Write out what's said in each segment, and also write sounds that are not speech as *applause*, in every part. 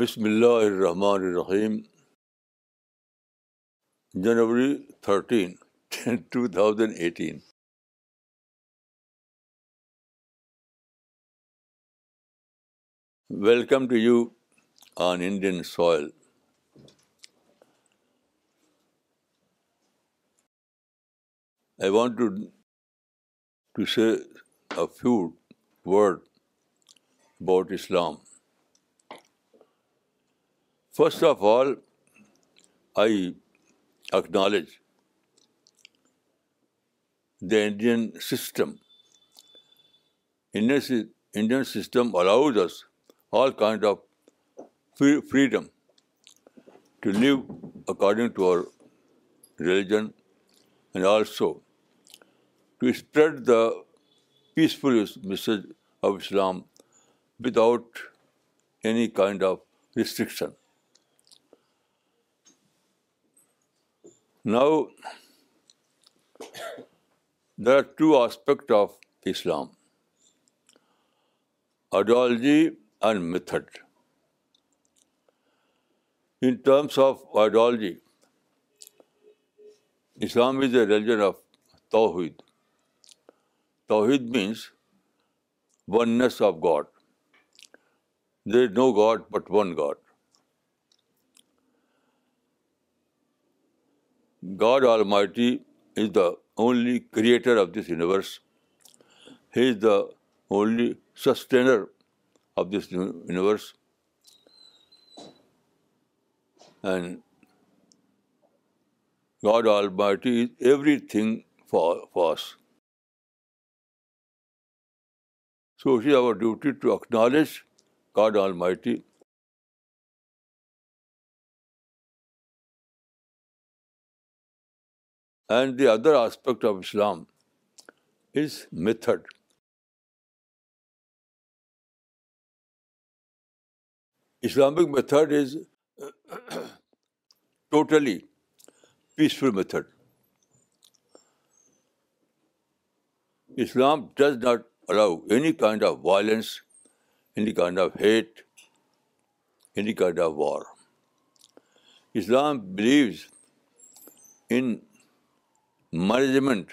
بسم اللہ الرحمن الرحیم January thirteen two thousand eighteen welcome to you on Indian soil I want to to say a few word about Islam First of all, I acknowledge the Indian system. Indian system allows us all kinds of freedom to live according to our religion and also to spread the peaceful message of Islam without any kind of restriction. Now, there are two aspects of Islam, ideology and method. In terms of ideology, Islam is a religion of Tawheed. Tawheed means oneness of God. There is no God but one God. God Almighty is the only creator of this universe. He is the only sustainer of this universe. And God Almighty is everything for us. So it is our duty to acknowledge God Almighty And the other aspect of Islam is method. Islamic method is *coughs* totally peaceful method. Islam does not allow any kind of violence, any kind of hate, any kind of war. Islam believes in management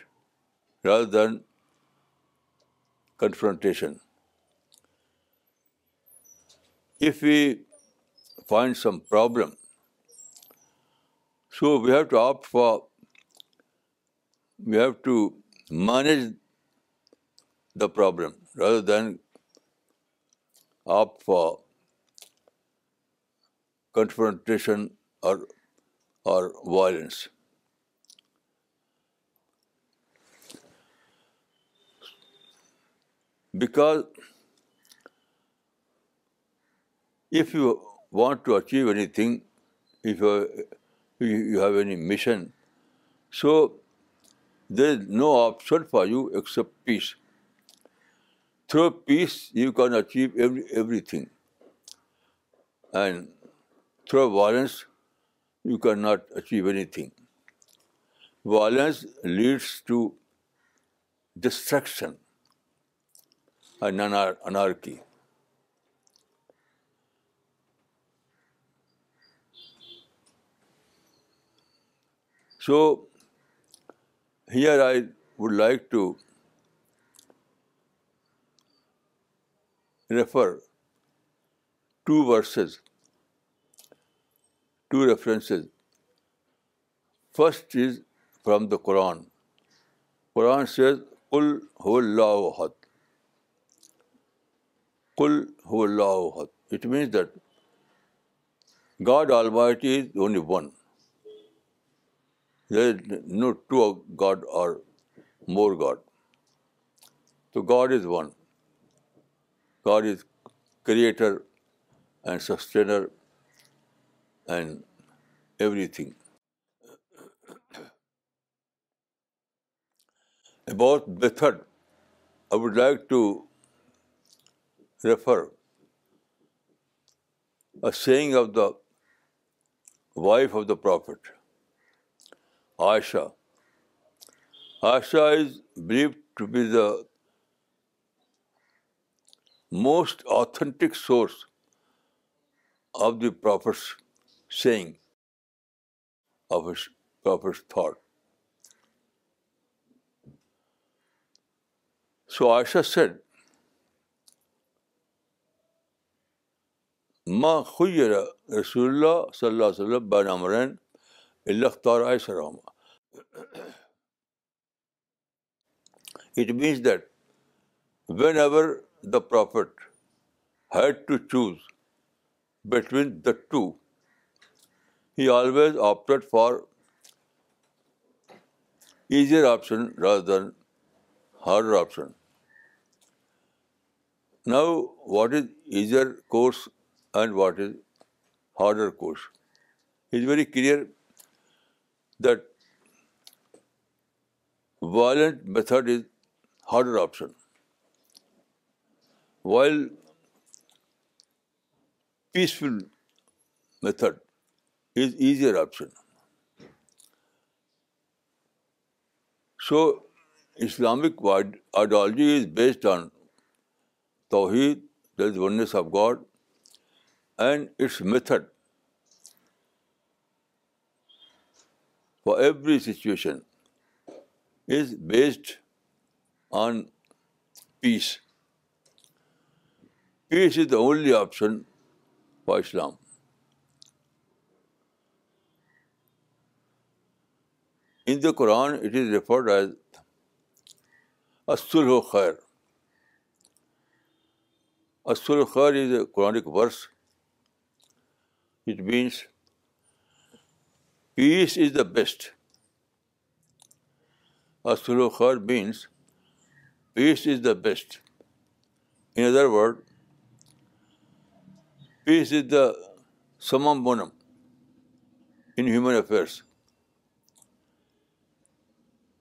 rather than confrontation if we find some problem so we have to opt for we have to manage the problem rather than opt for confrontation or or violence Because if you want to achieve anything, if you have any mission, so there is no option for you except peace. Through peace, you can achieve everything. And through violence, you cannot achieve anything. Violence leads to destruction and anarchy. So, here I would like to refer two verses, two references. First is from the Quran. Quran says, Qul huwallahu ahad. کل ہو اللہ it means that God almighty is only one no two God or more God to God is one God is creator and sustainer and everything about method I would like to refer a saying of the wife of the Prophet, Aisha. Aisha is believed to be the most authentic source of the Prophet's saying, of his Prophet's thought. So Aisha said, لما خیر رسول اللہ صلی اللہ علیہ وسلم بین امرین اللہ آئے سلام it means that whenever the prophet had to choose between the two he always opted for easier option rather than harder option now what is easier course and what is harder course. It is very clear that violent method is harder option, while peaceful method is easier option. So Islamic ideology is based on Tawheed, that is oneness of God, and its method for every situation is based on peace peace is the only option for Islam in the Quran it is referred as اصل اصل و خیر و خیر is a Quranic verse It means peace is the best. Aslu khair means peace is the best. In other words, peace is the summum bonum in human affairs.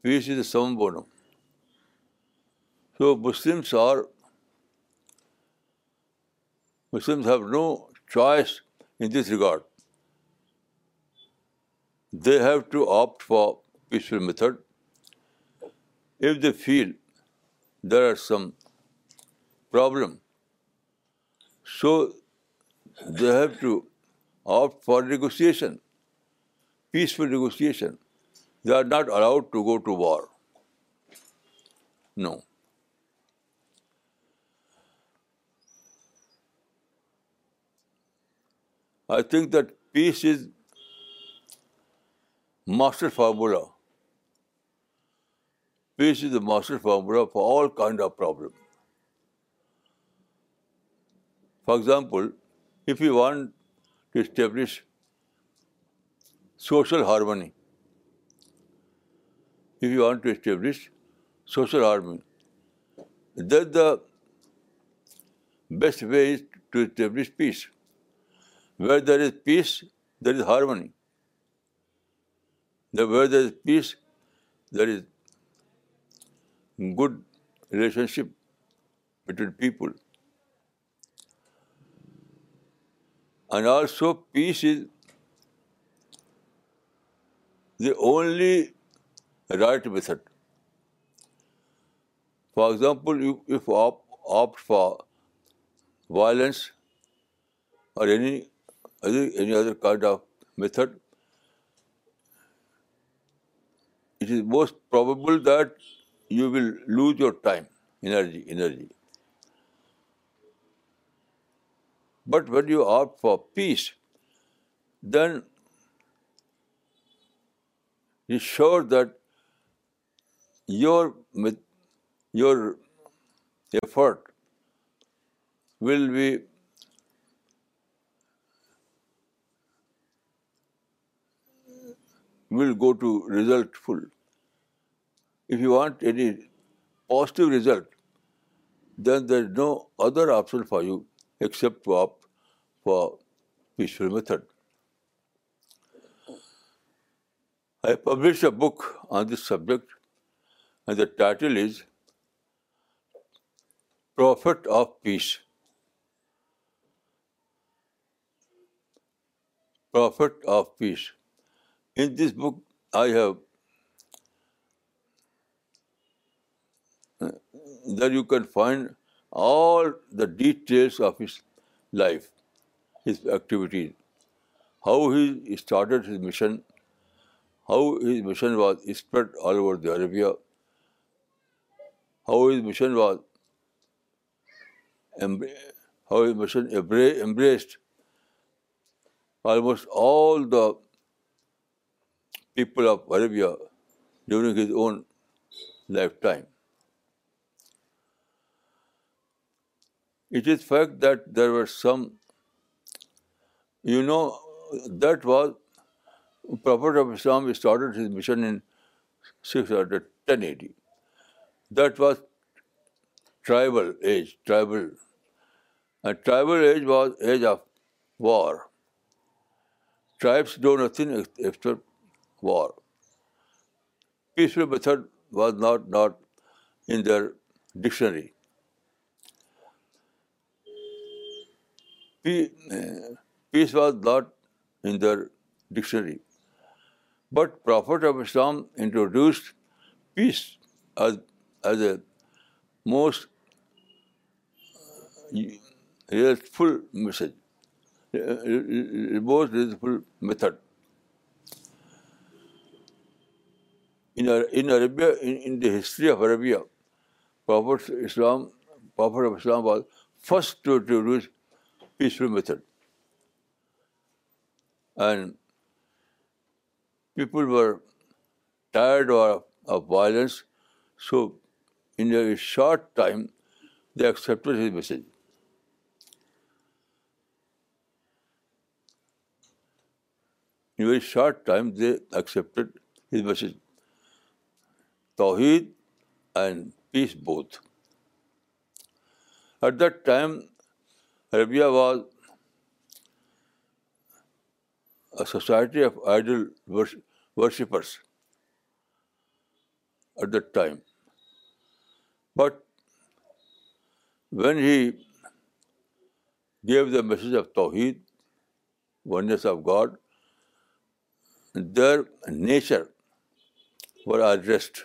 Peace is the summum bonum. So Muslims have no choice in this regard. They have to opt for peaceful method if they feel there are some problem. So they have to opt for negotiation, peaceful negotiation. They are not allowed to go to war. No. I think that peace is master formula. Peace is the master formula for all kind of problem. For example, if you want to establish social harmony, then the best way is to establish peace. Where there is peace, there is harmony. Where there is peace, there is good relationship between people. And also peace is the only right method. For example, if you opt for violence or any any other kind of method, it is most probable that you will lose your time, energy. But when you opt for peace, then it's sure that your effort will be will go to resultful. If you want any positive result, then there is no other option for you except to opt for peaceful method. I published a book on this subject, and the title is Prophet of Peace. Prophet of Peace. In this book, I have uh, there you can find all the details of his life, his activities, how he started his mission, how his mission was spread all over the Arabia, how his mission embraced almost all the people of Arabia during his own lifetime. It is fact that there were some, that was Prophet of Islam started his mission in 610 AD. That was tribal age, and tribal age was age of war. Tribes do nothing except war. Peaceful method was not in their dictionary. Peace was not in their dictionary. But Prophet of Islam introduced peace as a most useful uh, uh, uh, method. In Arabia in the history of Arabia prophet Islam prophet of Islam آباد first to introduce peaceful method and people were tired of violence so in short time they accept his message in very short time they accept his message توحید and peace both at that time Arabia was society of idol worshippers at that time but when he gave the message of توحید oneness of God their nature were are rest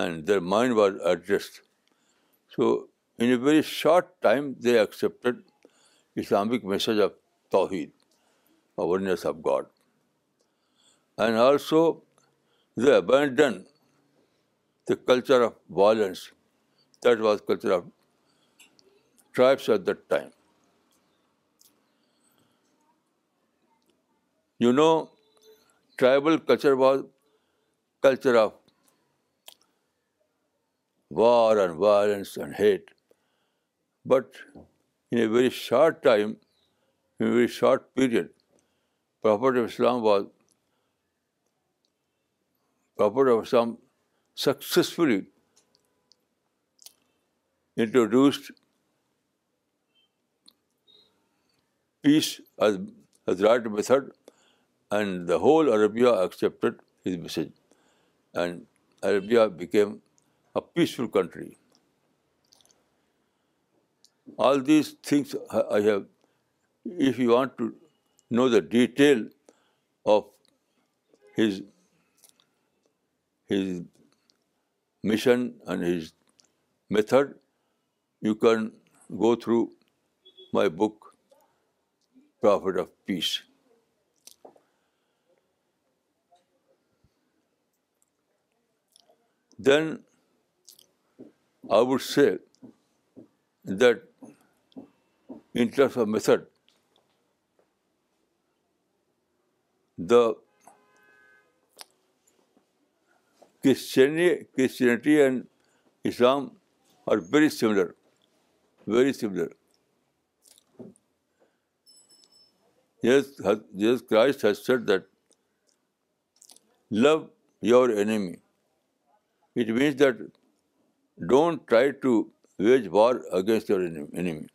and their mind was at rest. So, in a very short time, they accepted Islamic message of Tawheed, of oneness of God. And also, they abandoned the culture of violence. That was culture of tribes at that time. You know, tribal culture was culture of war and violence and hate. But in a very short time, in a very short period, Prophet of Islam successfully introduced peace as the right method, and the whole Arabia accepted his message, and Arabia became a peaceful country. All these things I have, if you want to know the detail of his mission and his method, you can go through my book, Prophet of Peace. Then I would say that in terms of method, the Christianity and Islam are very similar, very similar. Jesus Christ has said that love your enemy. It means that don't try to wage war against your enemy.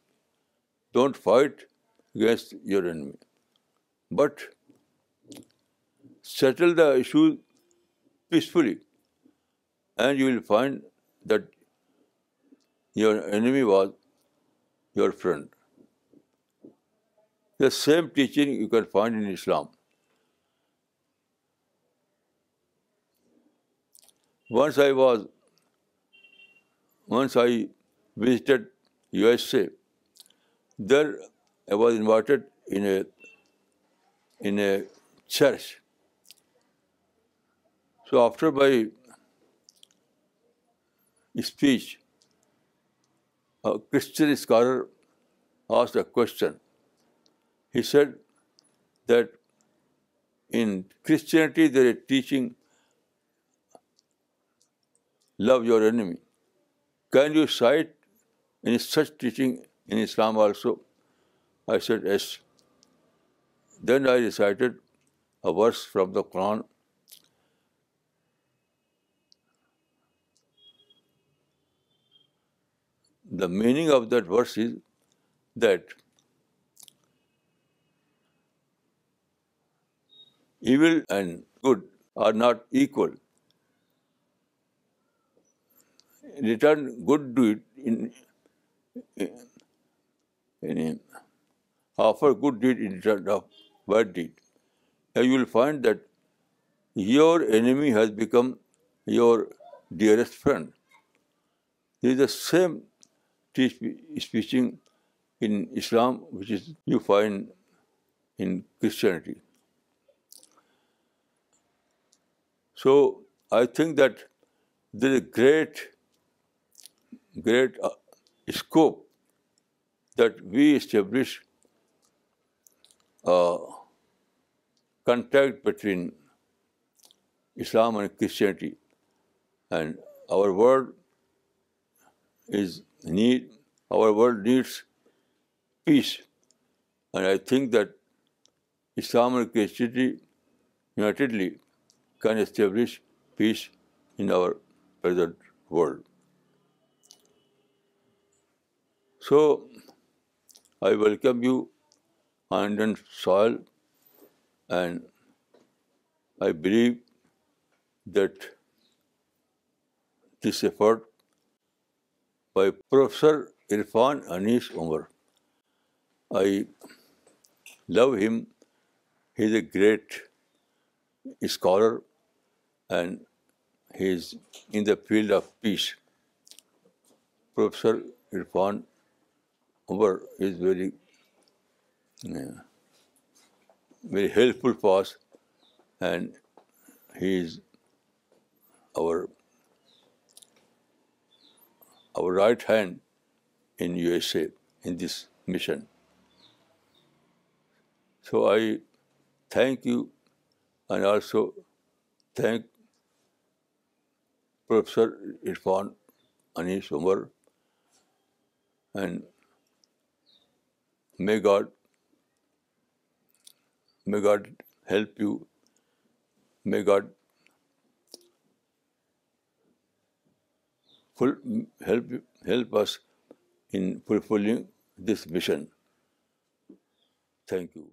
Don't fight against your enemy. But settle the issue peacefully, and you will find that your enemy was your friend. The same teaching you can find in Islam. Once I was once I visited USA, there I was invited in a church. So after my speech, a Christian scholar asked a question. He said that in Christianity, there is teaching, love your enemy. Can you cite any such teaching in Islam also? I said, yes. Then I recited a verse from the Quran. The meaning of that verse is that evil and good are not equal return good to it, offer good deed in return of bad deed. And you will find that your enemy has become your dearest friend. This is the same teaching in Islam which is you find in Christianity. So I think that there is a great great uh, scope that we establish uh, contact between Islam and Christianity, and our world needs peace, and I think that Islam and Christianity unitedly can establish peace in our present world. So I welcome you and soil and I believe that this effort by professor Irfan Anees Umar I love him he is a great scholar and he is in the field of peace professor Irfan Umar is very helpful for us, and he is our right hand in USA in this mission. So I thank you, and also thank Professor Irfan Anis Umar and May God help you. May God help us in fulfilling this mission. Thank you.